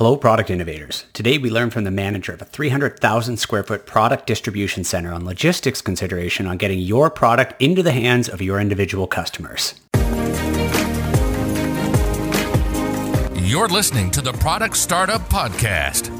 Hello, product innovators. Today we learn from the manager of a 300,000 square foot product distribution center on logistics consideration on getting your product into the hands of your individual customers. You're listening to the Product Startup Podcast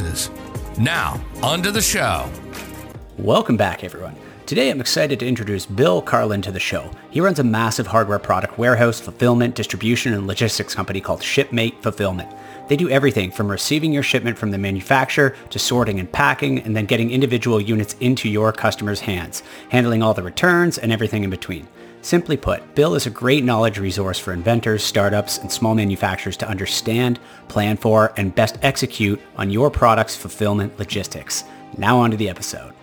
now, onto the show. Welcome back, everyone. Today, I'm excited to introduce Bill Carlin to the show. He runs a massive hardware product warehouse, fulfillment, distribution, and logistics company called Shipmate Fulfillment. They do everything from receiving your shipment from the manufacturer to sorting and packing and then getting individual units into your customers' hands, handling all the returns and everything in between. Simply put, Bill is a great knowledge resource for inventors, startups, and small manufacturers to understand, plan for, and best execute on your product's fulfillment logistics. Now on to the episode.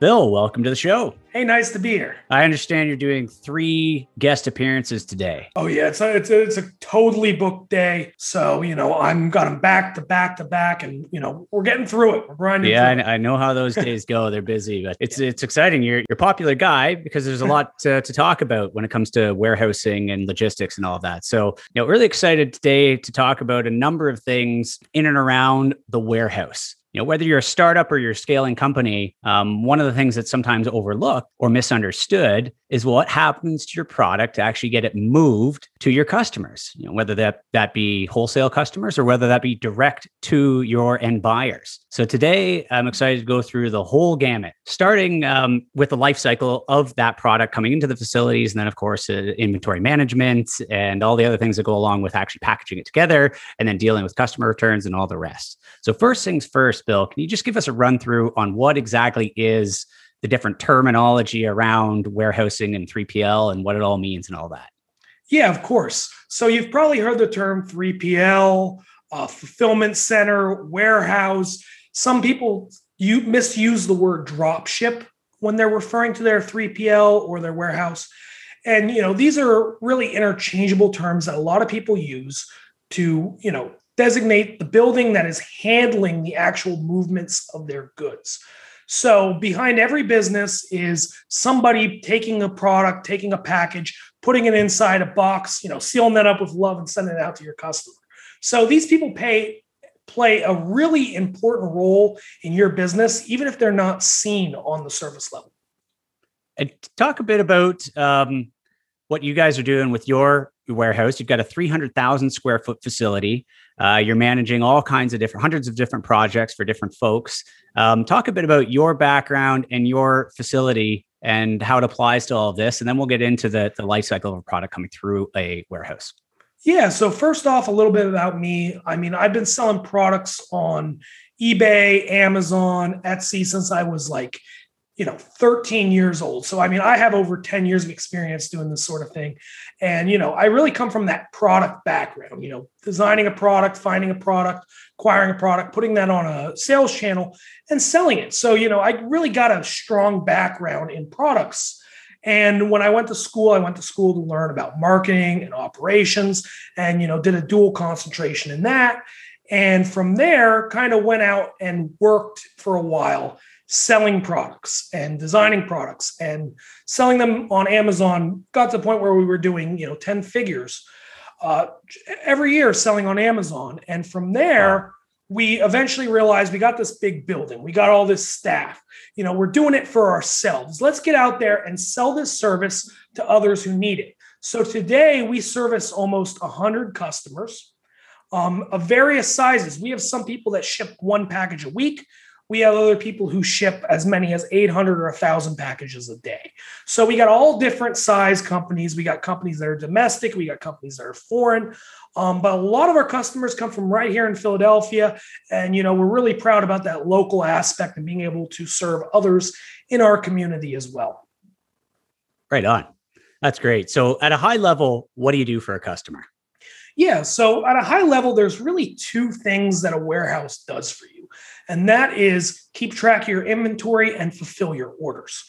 Bill, welcome to the show. Hey, nice to be here. I understand you're doing three guest appearances today. Oh yeah, it's a, it's a, it's a totally booked day. So you know, I'm got them back to back to back, and you know, we're getting through it. We're grinding. Yeah, I, I, know how those days go. They're busy, but it's it's exciting. You're you're a popular guy because there's a lot to, to talk about when it comes to warehousing and logistics and all of that. So you know, really excited today to talk about a number of things in and around the warehouse you know whether you're a startup or you're a scaling company um, one of the things that's sometimes overlooked or misunderstood is what happens to your product to actually get it moved to your customers. You know whether that that be wholesale customers or whether that be direct to your end buyers so today i'm excited to go through the whole gamut starting um, with the life cycle of that product coming into the facilities and then of course uh, inventory management and all the other things that go along with actually packaging it together and then dealing with customer returns and all the rest so first things first Bill, can you just give us a run through on what exactly is the different terminology around warehousing and 3PL and what it all means and all that? Yeah, of course. So you've probably heard the term 3PL, uh, fulfillment center, warehouse. Some people you misuse the word drop ship when they're referring to their 3PL or their warehouse. And you know, these are really interchangeable terms that a lot of people use to, you know, designate the building that is handling the actual movements of their goods. So behind every business is somebody taking a product, taking a package, putting it inside a box, you know, sealing that up with love and sending it out to your customer. So these people pay play a really important role in your business, even if they're not seen on the service level. And talk a bit about um, what you guys are doing with your warehouse. You've got a 300,000 square foot facility. Uh, you're managing all kinds of different, hundreds of different projects for different folks. Um, talk a bit about your background and your facility and how it applies to all of this. And then we'll get into the, the life cycle of a product coming through a warehouse. Yeah. So, first off, a little bit about me. I mean, I've been selling products on eBay, Amazon, Etsy since I was like you know 13 years old so i mean i have over 10 years of experience doing this sort of thing and you know i really come from that product background you know designing a product finding a product acquiring a product putting that on a sales channel and selling it so you know i really got a strong background in products and when i went to school i went to school to learn about marketing and operations and you know did a dual concentration in that. And from there kind of went out and worked for a while selling products and designing products and selling them on Amazon. Got to the point where we were doing, you know, 10 figures uh, every year selling on Amazon. And from there, we eventually realized we got this big building, we got all this staff. You know, we're doing it for ourselves. Let's get out there and sell this service to others who need it. So today we service almost 100 customers um, of various sizes. We have some people that ship one package a week. We have other people who ship as many as 800 or 1,000 packages a day. So we got all different size companies. We got companies that are domestic, we got companies that are foreign. Um, but a lot of our customers come from right here in Philadelphia. And, you know, we're really proud about that local aspect and being able to serve others in our community as well. Right on. That's great. So, at a high level, what do you do for a customer? Yeah. So at a high level, there's really two things that a warehouse does for you. And that is keep track of your inventory and fulfill your orders.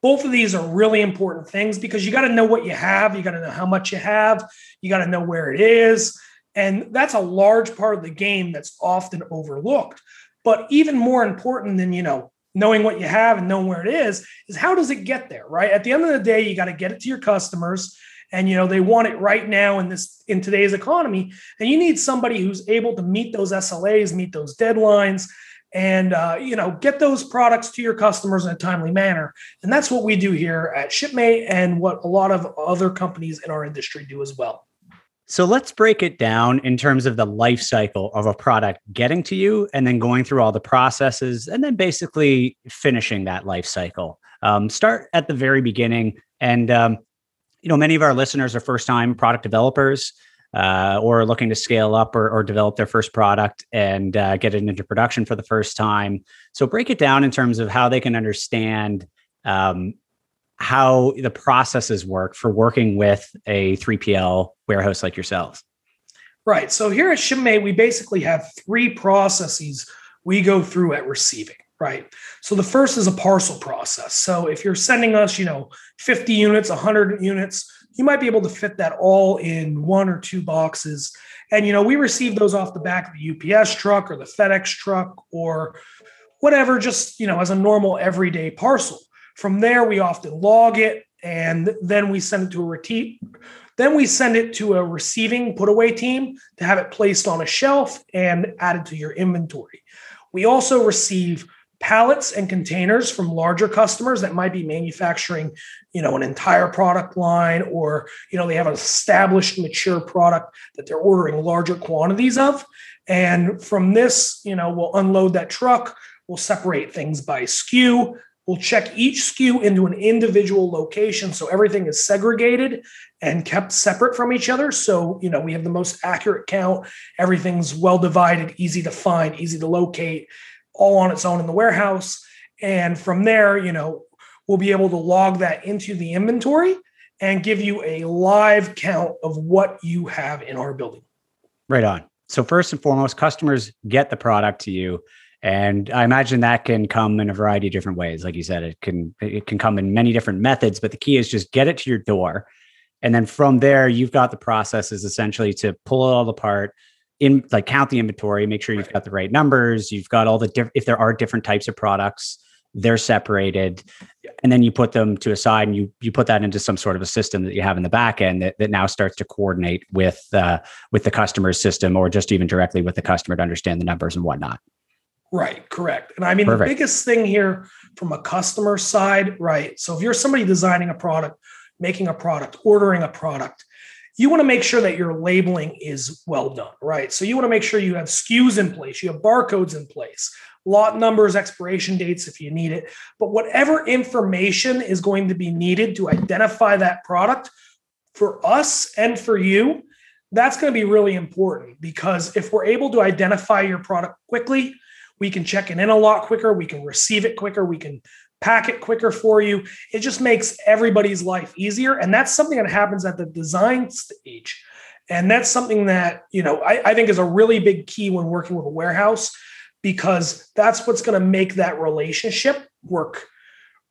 Both of these are really important things because you got to know what you have, you got to know how much you have, you got to know where it is. And that's a large part of the game that's often overlooked. But even more important than, you know, knowing what you have and knowing where it is, is how does it get there, right? At the end of the day, you got to get it to your customers and you know they want it right now in this in today's economy and you need somebody who's able to meet those slas meet those deadlines and uh, you know get those products to your customers in a timely manner. And that's what we do here at shipmate and what a lot of other companies in our industry do as well. So let's break it down in terms of the life cycle of a product getting to you and then going through all the processes and then basically finishing that life cycle. Um, start at the very beginning. And um, you know many of our listeners are first time product developers uh, or looking to scale up or, or develop their first product and uh, get it into production for the first time. So break it down in terms of how they can understand um, how the processes work for working with a 3PL warehouse like yourselves. Right. So here at Shipmate, we basically have three processes we go through at receiving. Right. So the first is a parcel process. So if you're sending us, you know, 50 units, 100 units, you might be able to fit that all in one or two boxes. And, you know, we receive those off the back of the UPS truck or the FedEx truck or whatever, just, you know, as a normal everyday parcel. From there, we often log it and then we send it to a repeat. Then we send it to a receiving put away team to have it placed on a shelf and added to your inventory. We also receive pallets and containers from larger customers that might be manufacturing you know an entire product line or you know they have an established mature product that they're ordering larger quantities of. And from this you know we'll unload that truck we'll separate things by sku we'll check each sku into an individual location so everything is segregated and kept separate from each other. So you know we have the most accurate count everything's well divided easy to find easy to locate all on its own in the warehouse. And from there, you know, we'll be able to log that into the inventory and give you a live count of what you have in our building. Right on. So first and foremost, customers get the product to you. And I imagine that can come in a variety of different ways. Like you said, it can it can come in many different methods, but the key is just get it to your door. And then from there, you've got the processes essentially to pull it all apart, in like count the inventory, make sure you've got the right numbers, you've got all the different if there are different types of products, they're separated, and then you put them to a side and you you put that into some sort of a system that you have in the back end that, that now starts to coordinate with uh, with the customer's system or just even directly with the customer to understand the numbers and whatnot. Right, correct. And I mean Perfect. the biggest thing here from a customer side, right? So if you're somebody designing a product, making a product, ordering a product, you want to make sure that your labeling is well done, right? So you want to make sure you have SKUs in place, you have barcodes in place, lot numbers, expiration dates if you need it. But whatever information is going to be needed to identify that product for us and for you, that's going to be really important because if we're able to identify your product quickly, we can check it in a lot quicker, we can receive it quicker, we can pack it quicker for you. It just makes everybody's life easier. And that's something that happens at the design stage. And that's something that, you know, I, I think is a really big key when working with a warehouse because that's what's going to make that relationship work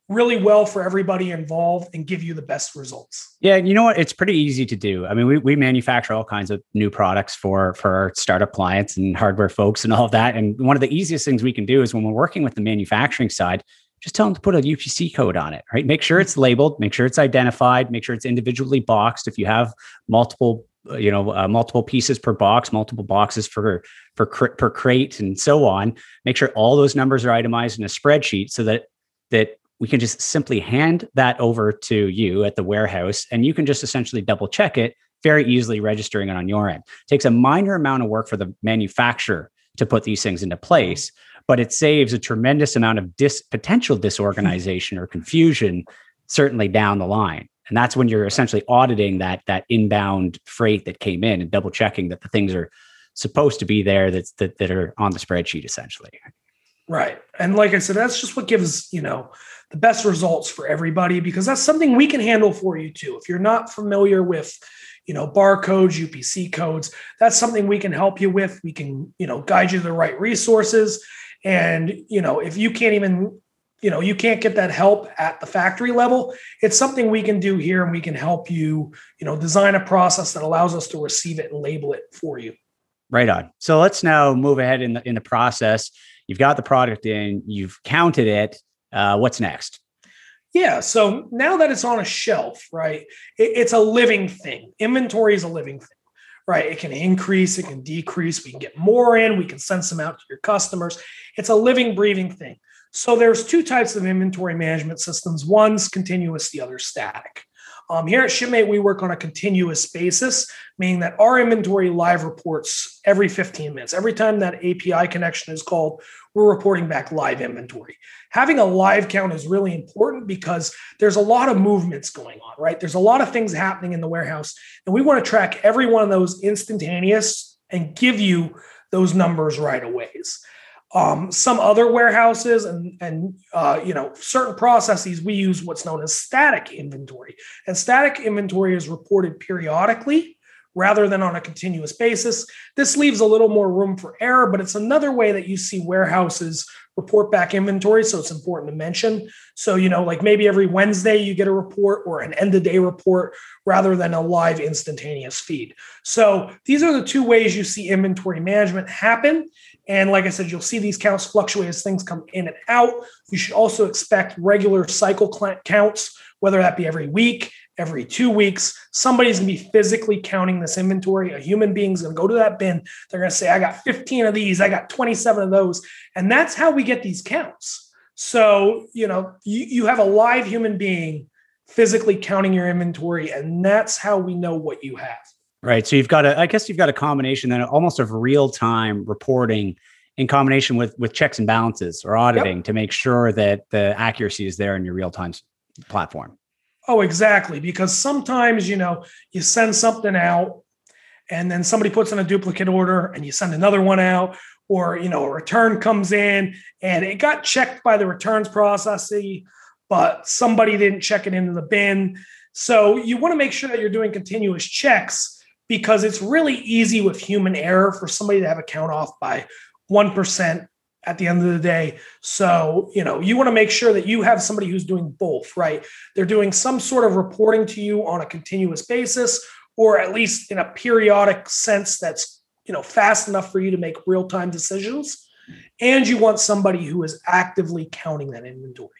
really well for everybody involved and give you the best results. Yeah, you know what? It's pretty easy to do. I mean, we, we manufacture all kinds of new products for for our startup clients and hardware folks and all of that. And one of the easiest things we can do is when we're working with the manufacturing side, just tell them to put a UPC code on it, right? Make sure it's labeled, make sure it's identified, make sure it's individually boxed. If you have multiple, uh, you know, uh, multiple pieces per box, multiple boxes for for per crate, and so on, make sure all those numbers are itemized in a spreadsheet so that that we can just simply hand that over to you at the warehouse, and you can just essentially double check it very easily, registering it on your end. It takes a minor amount of work for the manufacturer to put these things into place but it saves a tremendous amount of dis- potential disorganization or confusion certainly down the line and that's when you're essentially auditing that that inbound freight that came in and double checking that the things are supposed to be there that's that, that are on the spreadsheet essentially right and like i said that's just what gives you know the best results for everybody because that's something we can handle for you too if you're not familiar with you know, barcodes, UPC codes. That's something we can help you with. We can, you know, guide you to the right resources. And, you know, if you can't even, you know, you can't get that help at the factory level, it's something we can do here and we can help you, you know, design a process that allows us to receive it and label it for you. Right on. So let's now move ahead in the in the process. You've got the product in, you've counted it. Uh, what's next? Yeah. So now that it's on a shelf, right, it, it's a living thing. Inventory is a living thing, right? It can increase, it can decrease. We can get more in, we can send some out to your customers. It's a living, breathing thing. So there's two types of inventory management systems. One's continuous, the other static. Um, here at Shipmate, we work on a continuous basis, meaning that our inventory live reports every 15 minutes. Every time that API connection is called, we're reporting back live inventory. Having a live count is really important because there's a lot of movements going on, right? There's a lot of things happening in the warehouse, and we want to track every one of those instantaneous and give you those numbers right away. Um, some other warehouses and and uh, you know certain processes we use what's known as static inventory, and static inventory is reported periodically rather than on a continuous basis. This leaves a little more room for error, but it's another way that you see warehouses report back inventory. So it's important to mention. So, you know, like maybe every Wednesday you get a report or an end of day report rather than a live instantaneous feed. So these are the two ways you see inventory management happen. And like I said, you'll see these counts fluctuate as things come in and out. You should also expect regular cycle counts, whether that be every week, every two weeks. Somebody's going to be physically counting this inventory. A human being's going to go to that bin. They're going to say, I got 15 of these, I got 27 of those. And that's how we get these counts. So, you know, you, you have a live human being physically counting your inventory, and that's how we know what you have. Right. So you've got a, I guess you've got a combination then almost of real time reporting in combination with with checks and balances or auditing yep. to make sure that the accuracy is there in your real time platform. Oh, exactly. Because sometimes, you know, you send something out and then somebody puts in a duplicate order and you send another one out, or, you know, a return comes in and it got checked by the returns processee, but somebody didn't check it into the bin. So you want to make sure that you're doing continuous checks because it's really easy with human error for somebody to have a count off by 1%, at the end of the day. So, you know, you want to make sure that you have somebody who's doing both, right? They're doing some sort of reporting to you on a continuous basis, or at least in a periodic sense that's, you know, fast enough for you to make real time decisions. And you want somebody who is actively counting that inventory.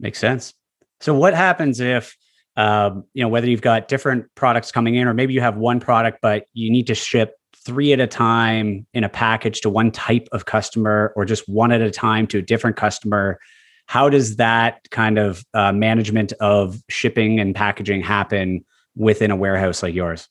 Makes sense. So, what happens if, um, you know, whether you've got different products coming in, or maybe you have one product, but you need to ship three at a time in a package to one type of customer or just one at a time to a different customer how does that kind of uh, management of shipping and packaging happen within a warehouse like yours?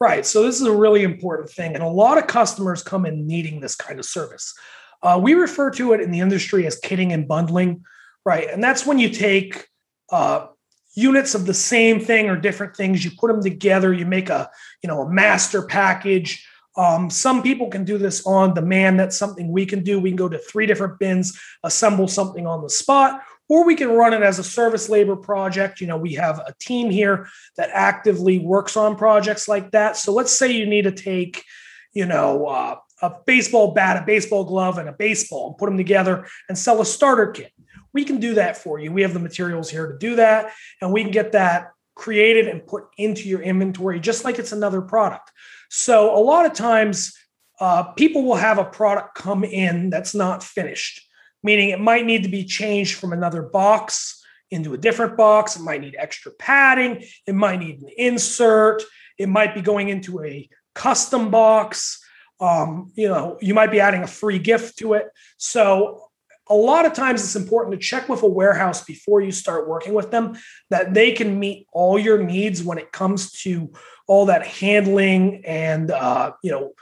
Right so this is a really important thing and a lot of customers come in needing this kind of service. Uh, we refer to it in the industry as kitting and bundling right? And that's when you take uh, units of the same thing or different things you put them together you make a you know a master package um, some people can do this on demand. That's something we can do. We can go to three different bins, assemble something on the spot, or we can run it as a service labor project. You know, we have a team here that actively works on projects like that. So let's say you need to take, you know, uh, a baseball bat, a baseball glove, and a baseball, and put them together and sell a starter kit. We can do that for you. We have the materials here to do that, and we can get that created and put into your inventory just like it's another product. So a lot of times, uh, people will have a product come in that's not finished, meaning it might need to be changed from another box into a different box. It might need extra padding. It might need an insert. It might be going into a custom box. Um, you know, you might be adding a free gift to it. So a lot of times it's important to check with a warehouse before you start working with them that they can meet all your needs when it comes to all that handling and uh, you know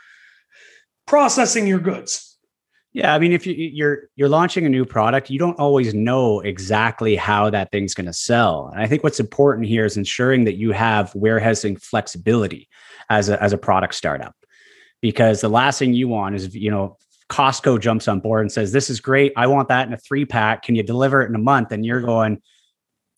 processing your goods. Yeah i mean if you, you're you're launching a new product you don't always know exactly how that thing's going to sell. And i think what's important here is ensuring that you have warehousing flexibility as a, as a product startup. Because the last thing you want is you know Costco jumps on board and says, "This is great. I want that in a three pack. Can you deliver it in a month?" And you're going,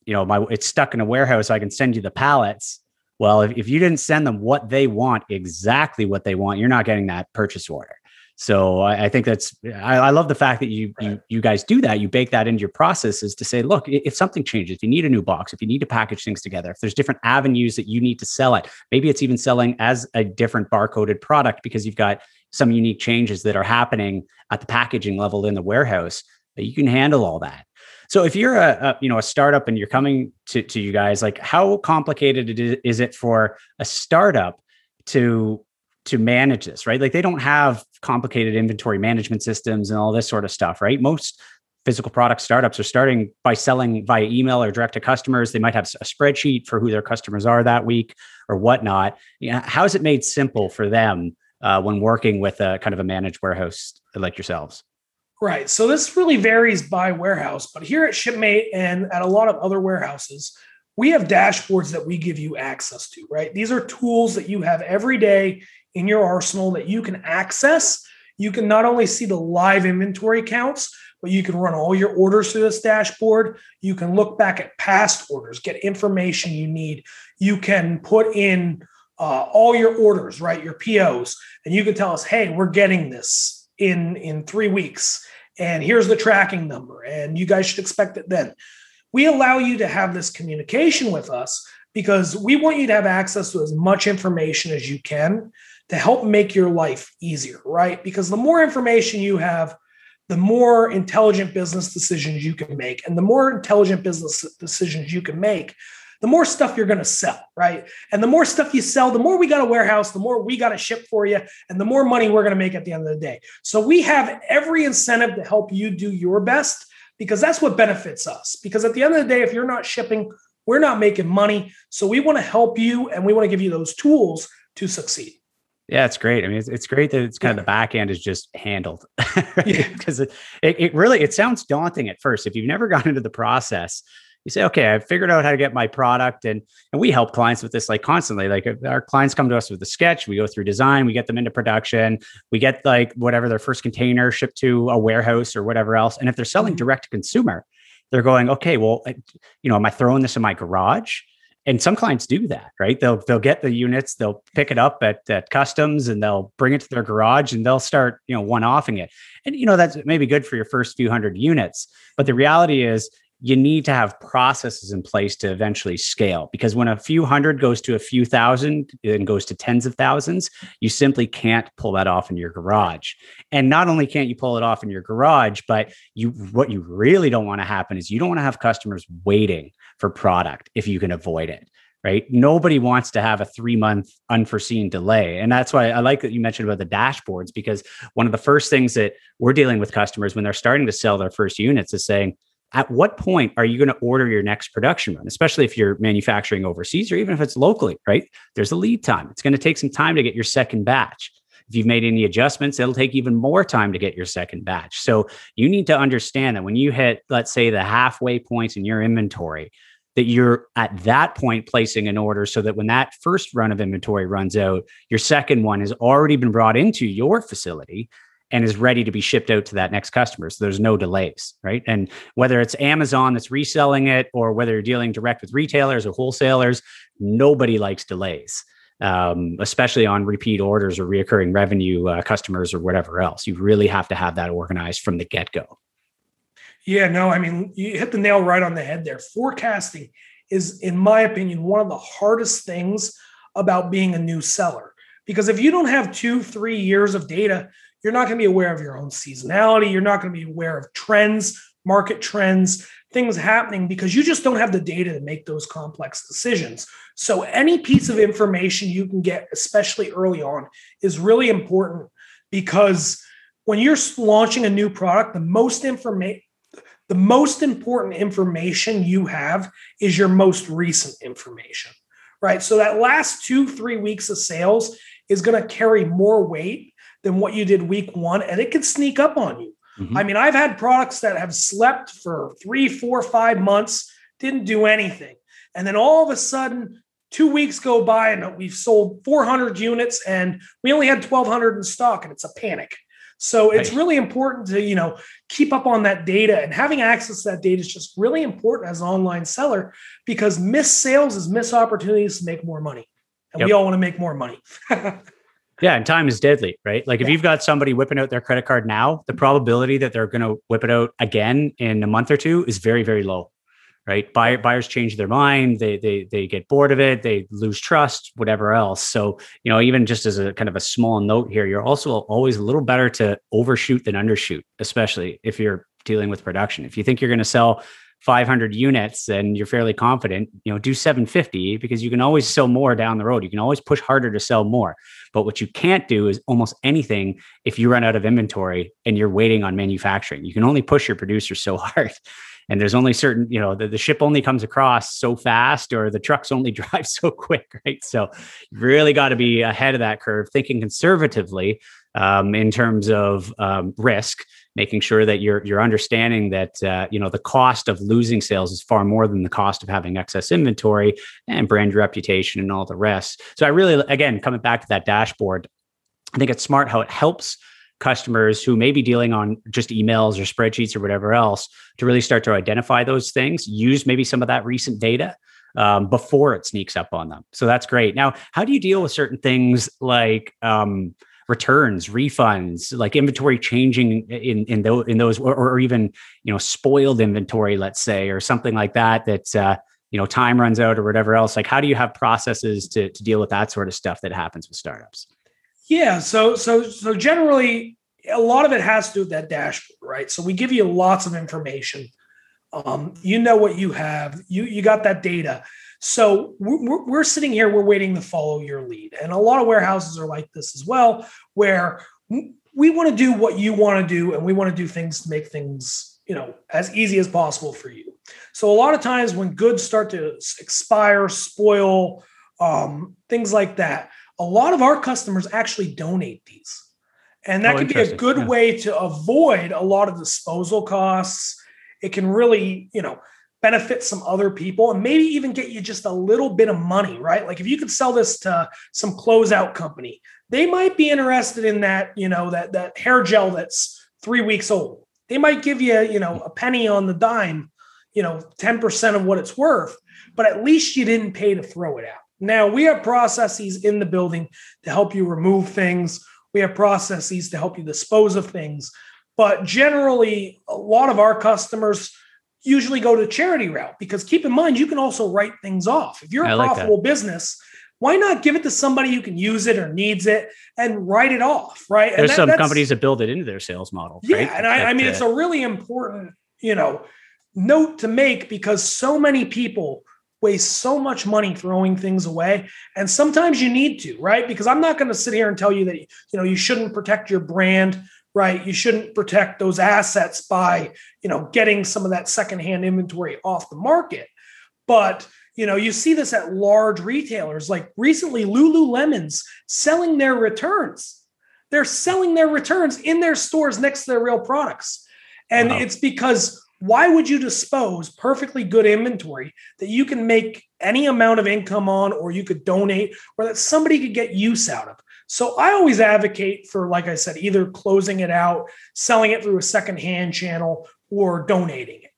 you know, my it's stuck in a warehouse. I can send you the pallets. Well, if, if you didn't send them what they want, exactly what they want, you're not getting that purchase order. So I, I think that's I, I, love the fact that you, right. you you guys do that. You bake that into your processes to say, look, if something changes, if you need a new box, if you need to package things together, if there's different avenues that you need to sell it, maybe it's even selling as a different barcoded product because you've got some unique changes that are happening at the packaging level in the warehouse that you can handle all that. So if you're a, a, you know a startup and you're coming to, to you guys, like how complicated is it for a startup to to manage this, right? Like they don't have complicated inventory management systems and all this sort of stuff, right? Most physical product startups are starting by selling via email or direct to customers. They might have a spreadsheet for who their customers are that week or whatnot. You know, how is it made simple for them uh, when working with a kind of a managed warehouse like yourselves? Right. So this really varies by warehouse, but here at Shipmate and at a lot of other warehouses, we have dashboards that we give you access to, right? These are tools that you have every day in your arsenal that you can access. You can not only see the live inventory counts, but you can run all your orders through this dashboard. You can look back at past orders, get information you need. You can put in uh, all your orders, right? Your POs, and you can tell us, hey, we're getting this in in three weeks, and here's the tracking number, and you guys should expect it then. We allow you to have this communication with us because we want you to have access to as much information as you can to help make your life easier, right? Because the more information you have, the more intelligent business decisions you can make. And the more intelligent business decisions you can make, the more stuff you're going to sell, right? And the more stuff you sell, the more we got a warehouse, the more we got to ship for you, and the more money we're going to make at the end of the day. So we have every incentive to help you do your best because that's what benefits us. Because at the end of the day, if you're not shipping, we're not making money. So we want to help you and we want to give you those tools to succeed. Yeah, it's great. I mean, it's, it's great that it's kind yeah. of the back end is just handled because it, it, it, really, it sounds daunting at first. If you've never gone into the process, you say, okay, I've figured out how to get my product. And, and we help clients with this like constantly. Like our clients come to us with a sketch, we go through design, we get them into production, we get like whatever their first container shipped to a warehouse or whatever else. And if they're selling mm-hmm. direct to consumer, they're going, okay, well, you know, am I throwing this in my garage? and some clients do that right they'll they'll get the units they'll pick it up at, at customs and they'll bring it to their garage and they'll start you know one offing it and you know that's maybe good for your first few hundred units but the reality is you need to have processes in place to eventually scale because when a few hundred goes to a few thousand and goes to tens of thousands you simply can't pull that off in your garage. And not only can't you pull it off in your garage but you what you really don't want to happen is you don't want to have customers waiting for product if you can avoid it right? Nobody wants to have a three month unforeseen delay. And that's why i like that you mentioned about the dashboards because one of the first things that we're dealing with customers when they're starting to sell their first units is saying at what point are you going to order your next production run especially if you're manufacturing overseas or even if it's locally right? There's a lead time. It's going to take some time to get your second batch. If you've made any adjustments, it'll take even more time to get your second batch. So you need to understand that when you hit, let's say, the halfway point in your inventory, that you're at that point placing an order so that when that first run of inventory runs out, your second one has already been brought into your facility and is ready to be shipped out to that next customer. So there's no delays, right? And whether it's Amazon that's reselling it or whether you're dealing direct with retailers or wholesalers, nobody likes delays. Um, especially on repeat orders or reoccurring revenue uh, customers or whatever else. You really have to have that organized from the get go. Yeah, no, I mean, you hit the nail right on the head there. Forecasting is, in my opinion, one of the hardest things about being a new seller. Because if you don't have two, three years of data, you're not going to be aware of your own seasonality. You're not going to be aware of trends, market trends, things happening because you just don't have the data to make those complex decisions. So, any piece of information you can get, especially early on, is really important because when you're launching a new product, the most information the most important information you have is your most recent information, right? So that last two, three weeks of sales is going to carry more weight than what you did week one, and it can sneak up on you. Mm-hmm. I mean, I've had products that have slept for three, four, five months, didn't do anything. And then all of a sudden, two weeks go by and we've sold 400 units and we only had 1,200 in stock, and it's a panic. So it's really important to, you know, keep up on that data and having access to that data is just really important as an online seller because missed sales is missed opportunities to make more money. and yep. we all want to make more money. yeah, and time is deadly, right? Like if yeah. you've got somebody whipping out their credit card now, the probability that they're going to whip it out again in a month or two is very, very low. Right, Buyer, buyers change their mind. They they they get bored of it. They lose trust. Whatever else. So you know, even just as a kind of a small note here, you're also always a little better to overshoot than undershoot, especially if you're dealing with production. If you think you're going to sell 500 units and you're fairly confident, you know, do 750 because you can always sell more down the road. You can always push harder to sell more. But what you can't do is almost anything if you run out of inventory and you're waiting on manufacturing. You can only push your producer so hard. And there's only certain, you know, the, the ship only comes across so fast or the trucks only drive so quick, right? So you really got to be ahead of that curve, thinking conservatively um, in terms of um, risk, making sure that you're you're understanding that uh, you know the cost of losing sales is far more than the cost of having excess inventory and brand reputation and all the rest. So I really, again, coming back to that dashboard, I think it's smart how it helps customers who may be dealing on just emails or spreadsheets or whatever else to really start to identify those things. Use maybe some of that recent data um, before it sneaks up on them. So that's great. Now, how do you deal with certain things like um, returns, refunds, like inventory changing in in those in those or, or, even you know spoiled inventory, let's say, or something like that that uh, you know time runs out or whatever else. Like, how do you have processes to to deal with that sort of stuff that happens with startups? Yeah, so so so generally, a lot of it has to do with that dashboard, right? So we give you lots of information. Um, you know what you have. You you got that data. So we're, we're sitting here, we're waiting to follow your lead. And a lot of warehouses are like this as well, where we want to do what you want to do and we want to do things to make things you know as easy as possible for you so a lot of times when goods start to expire spoil um, things like that a lot of our customers actually donate these and that oh, can be a good yeah. way to avoid a lot of disposal costs it can really you know benefit some other people and maybe even get you just a little bit of money, right? Like if you could sell this to some closeout company, they might be interested in that, you know, that that hair gel that's 3 weeks old. They might give you, you know, a penny on the dime, you know, 10% of what it's worth, but at least you didn't pay to throw it out. Now, we have processes in the building to help you remove things. We have processes to help you dispose of things. But generally, a lot of our customers usually go to charity route because keep in mind you can also write things off. If you're a profitable business, why not give it to somebody who can use it or needs it and write it off, right? There's that, some companies that build it into their sales model. Yeah, right? and I, I mean uh, it's a really important, you know, note to make because so many people waste so much money throwing things away and sometimes you need to right because i'm not going to sit here and tell you that you know you shouldn't protect your brand right? You shouldn't protect those assets by, you know, getting some of that secondhand inventory off the market. But, you know, you see this at large retailers like recently Lululemon's selling their returns. They're selling their returns in their stores next to their real products. And wow. it's because why would you dispose perfectly good inventory that you can make any amount of income on or you could donate or that somebody could get use out of? So I always advocate for, like I said, either closing it out, selling it through a secondhand channel, or donating it.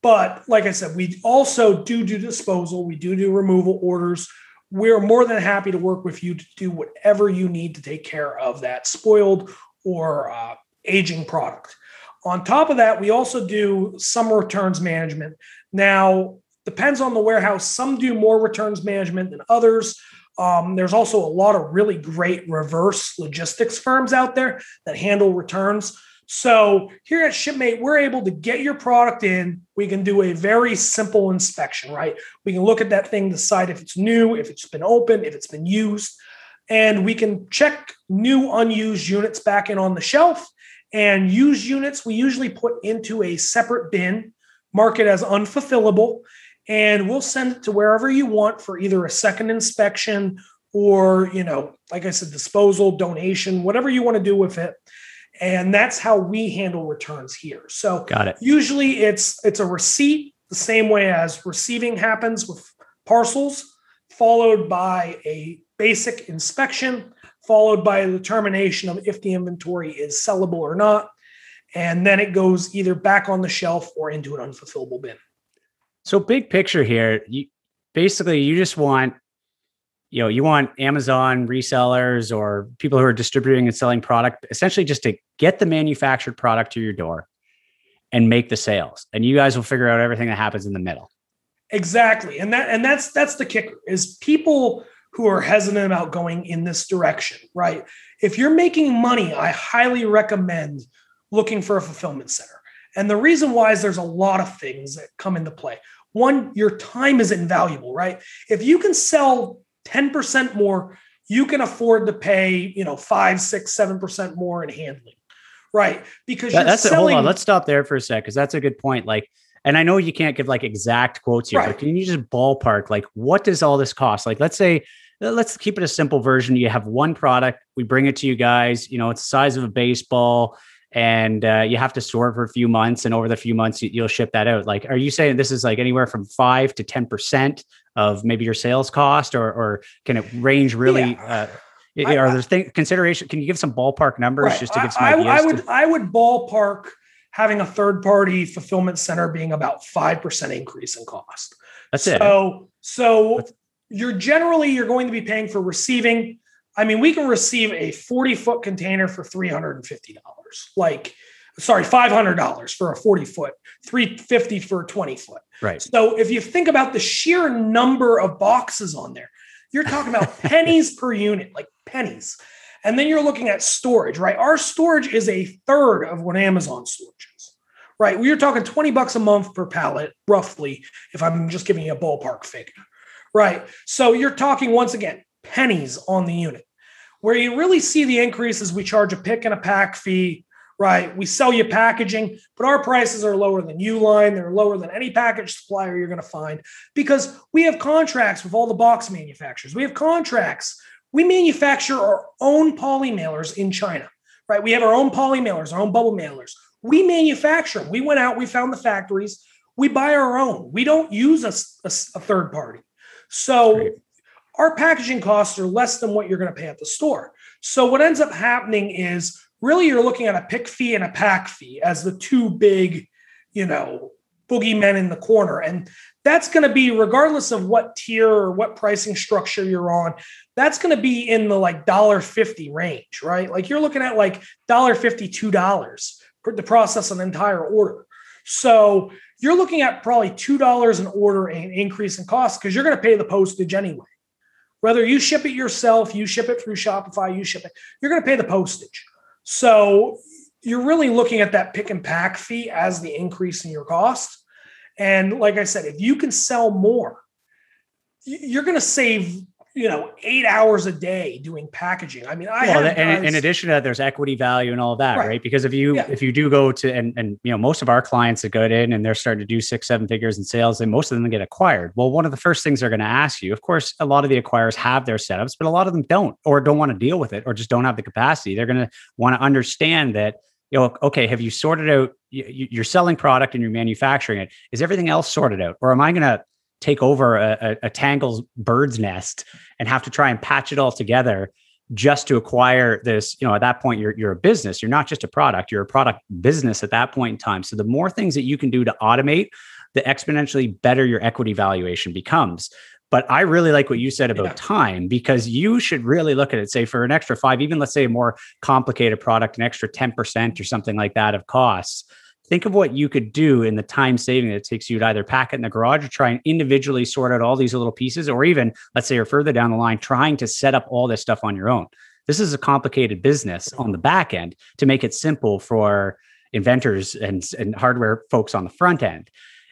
But like I said, we also do do disposal. We do do removal orders. We're more than happy to work with you to do whatever you need to take care of that spoiled or uh, aging product. On top of that, we also do some returns management. Now, depends on the warehouse. Some do more returns management than others. Um, there's also a lot of really great reverse logistics firms out there that handle returns. So here at Shipmate, we're able to get your product in. We can do a very simple inspection, right? We can look at that thing, decide if it's new, if it's been opened, if it's been used, and we can check new unused units back in on the shelf. And used units we usually put into a separate bin, mark it as unfulfillable, and we'll send it to wherever you want for either a second inspection or you know like i said disposal donation whatever you want to do with it. And that's how we handle returns here. So got it. usually it's it's a receipt the same way as receiving happens with parcels followed by a basic inspection followed by a determination of if the inventory is sellable or not. And then it goes either back on the shelf or into an unfulfillable bin so big picture here, you basically you just want you know you want amazon resellers or people who are distributing and selling product essentially just to get the manufactured product to your door and make the sales. And you guys will figure out everything that happens in the middle. Exactly. And that and that's that's the kicker is people who are hesitant about going in this direction right? If you're making money i highly recommend looking for a fulfillment center and the reason why is there's a lot of things that come into play one your time is invaluable right if you can sell 10% more, you can afford to pay, you know, five, six, seven percent more in handling. Right. Because that, that's selling- it. Hold on. Let's stop there for a sec. Cause that's a good point. Like, and I know you can't give like exact quotes here, right. but can you just ballpark like what does all this cost? Like, let's say, let's keep it a simple version. You have one product, we bring it to you guys, you know, it's the size of a baseball and uh, you have to store it for a few months and over the few months you, will ship that out like are you saying this is like anywhere from 5 to 10% of maybe your sales cost or or can it range really yeah. uh, are there things consideration can you give some ballpark numbers right. just to give some I, ideas I would to- I would ballpark having a third party fulfillment center being about 5% increase in cost that's so, it so so you're generally you're going to be paying for receiving I mean, we can receive a 40 foot container for $350. Like, sorry, $500 for a 40 foot, 350 for a 20 foot. Right. So if you think about the sheer number of boxes on there, you're talking about pennies per unit, like pennies. And then you're looking at storage, right? Our storage is a third of what Amazon storage is, right? We're talking 20 bucks a month per pallet, roughly, if I'm just giving you a ballpark figure, right? So you're talking once again, pennies on the unit. Where you really see the increases, we charge a pick and a pack fee, right? We sell you packaging, but our prices are lower than Uline. They're lower than any package supplier you're going to find because we have contracts with all the box manufacturers. We have contracts. We manufacture our own poly mailers in China, right? We have our own poly mailers, our own bubble mailers. We manufacture them. We went out, we found the factories, we buy our own. We don't use a, a, a third party. So Great our packaging costs are less than what you're going to pay at the store. So what ends up happening is really you're looking at a pick fee and a pack fee as the two big, you know, boogeymen in the corner. And that's going to be regardless of what tier or what pricing structure you're on, that's going to be in the like dollar fifty range, right? Like you're looking at like dollar fifty, two dollars to process an entire order. So you're looking at probably two dollars an order in increase in cost because you're going to pay the postage anyway. Whether you ship it yourself, you ship it through Shopify, you ship it, you're going to pay the postage. So you're really looking at that pick and pack fee as the increase in your cost. And like I said, if you can sell more, you're going to save you know eight hours a day doing packaging i mean i well, and guys, in addition to that there's equity value and all that right, right? because if you yeah. if you do go to and and you know most of our clients that go in and they're starting to do six seven figures in sales and most of them get acquired well one of the first things they're going to ask you of course a lot of the acquirers have their setups but a lot of them don't or don't want to deal with it or just don't have the capacity they're going to want to understand that you know, okay, have you sorted out? You're selling product and you're manufacturing it. Is everything else sorted out, or am I going to take over a, a, a Tangle's bird's nest and have to try and patch it all together just to acquire this you know at that point you're, you're a business. You're not just a product. You're a product business at that point in time. So the more things that you can do to automate the exponentially better your equity valuation becomes. But i really like what you said about yeah. time because you should really look at it say for an extra five even let's say a more complicated product an extra 10% or something like that of costs think of what you could do in the time saving that it takes you to either pack it in the garage or try and individually sort out all these little pieces, or even, let's say, you're further down the line, trying to set up all this stuff on your own. This is a complicated business on the back end to make it simple for inventors and, and hardware folks on the front end.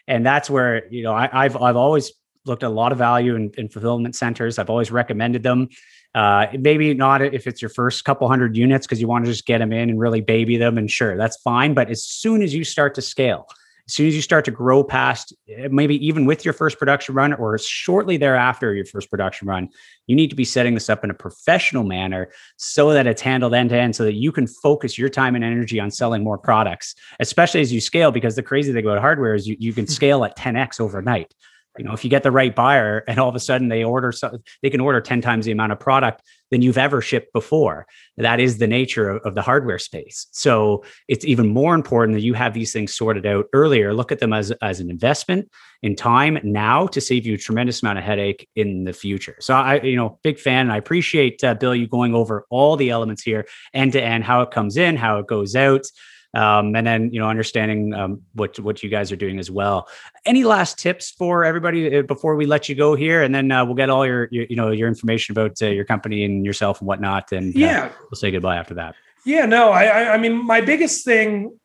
And that's where, you know, I, have I've always looked at a lot of value in, in fulfillment centers. I've always recommended them. Uh, maybe not if it's your first couple hundred units because you want to just get them in and really baby them, and sure, that's fine. But as soon as you start to scale, as soon as you start to grow past eh, maybe even with your first production run or shortly thereafter your first production run you need to be setting this up in a professional manner so that it's handled end to end so that you can focus your time and energy on selling more products especially as you scale because the crazy thing about hardware is you, you can scale at 10x overnight you know if you get the right buyer and all of a sudden they order so they can order 10 times the amount of product than you've ever shipped before. That is the nature of, of the hardware space. So it's even more important that you have these things sorted out earlier. Look at them as, as an investment in time now to save you a tremendous amount of headache in the future. So I, you know, big fan. And I appreciate uh, Bill you going over all the elements here, end to end, how it comes in, how it goes out um, and then you know understanding um, what what you guys are doing as well. Any last tips for everybody uh, before we let you go here, and then uh, we'll get all your, your, you know your information about uh, your company and yourself and whatnot, and uh, yeah, we'll say goodbye after that. Yeah, no, I I mean my biggest thing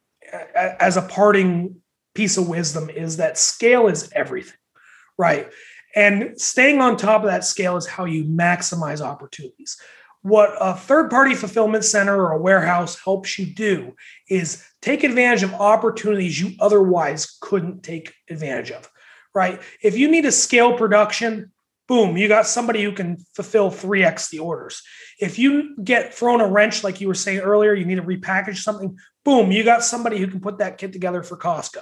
as a parting piece of wisdom is that scale is everything, right? And staying on top of that scale is how you maximize opportunities what a third party fulfillment center or a warehouse helps you do is take advantage of opportunities you otherwise couldn't take advantage of, right? If you need to scale production, boom, you got somebody who can fulfill 3x the orders. If you get thrown a wrench, like you were saying earlier, you need to repackage something, boom, you got somebody who can put that kit together for Costco.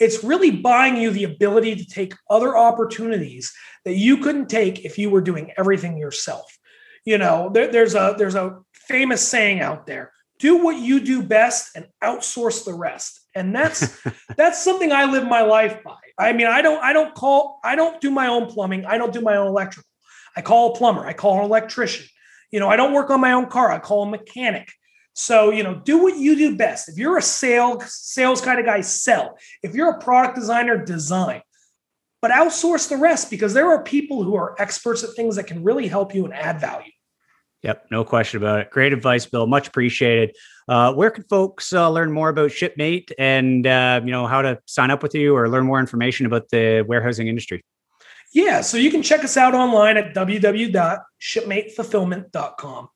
It's really buying you the ability to take other opportunities that you couldn't take if you were doing everything yourself you know there, there's a there's a famous saying out there do what you do best and outsource the rest. And that's that's something i live my life by. I mean i don't i don't call i don't do my own plumbing i don't do my own electrical. I call a plumber i call an electrician. You know i don't work on my own car i call a mechanic. So you know do what you do best. If you're a sales sales kind of guy sell. If you're a product designer design but outsource the rest because there are people who are experts at things that can really help you and add value. Yep, no question about it. Great advice, Bill. Much appreciated. Uh, where can folks uh, learn more about Shipmate and uh, you know how to sign up with you or learn more information about the warehousing industry? Yeah, so you can check us out online at www.shipmatefulfillment.com.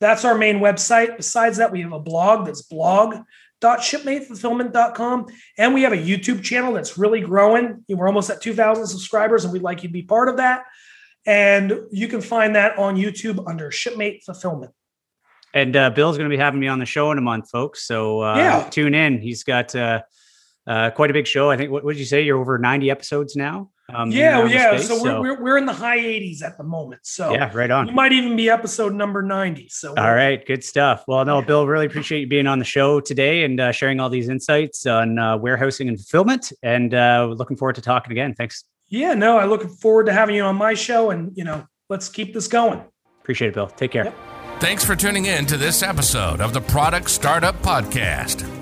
That's our main website. Besides that, we have a blog that's blog shipmatefulfillment.com. And we have a YouTube channel that's really growing. We're almost at 2,000 subscribers, and we'd like you to be part of that. And you can find that on YouTube under Shipmate Fulfillment. And uh, Bill's going to be having me on the show in a month, folks. So uh, yeah. tune in. He's got uh, uh, quite a big show. I think, what, did you say? You're over 90 episodes now? Um, yeah, yeah. Space, so, so, We're, we're in the high 80s at the moment. So yeah, right on. You might even be episode number 90. So all right, good stuff. Well, no, Bill, really appreciate you being on the show today and uh, sharing all these insights on uh, warehousing and fulfillment. And uh, looking forward to talking again. Thanks. Yeah, no, I look forward to having you on my show, and you know, let's keep this going. Appreciate it, Bill. Take care. Yep. Thanks for tuning in to this episode of the Product Startup Podcast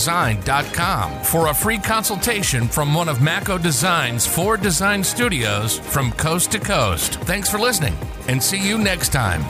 design.com for a free consultation from one of Mako Design's four design studios from coast to coast. Thanks for listening and see you next time.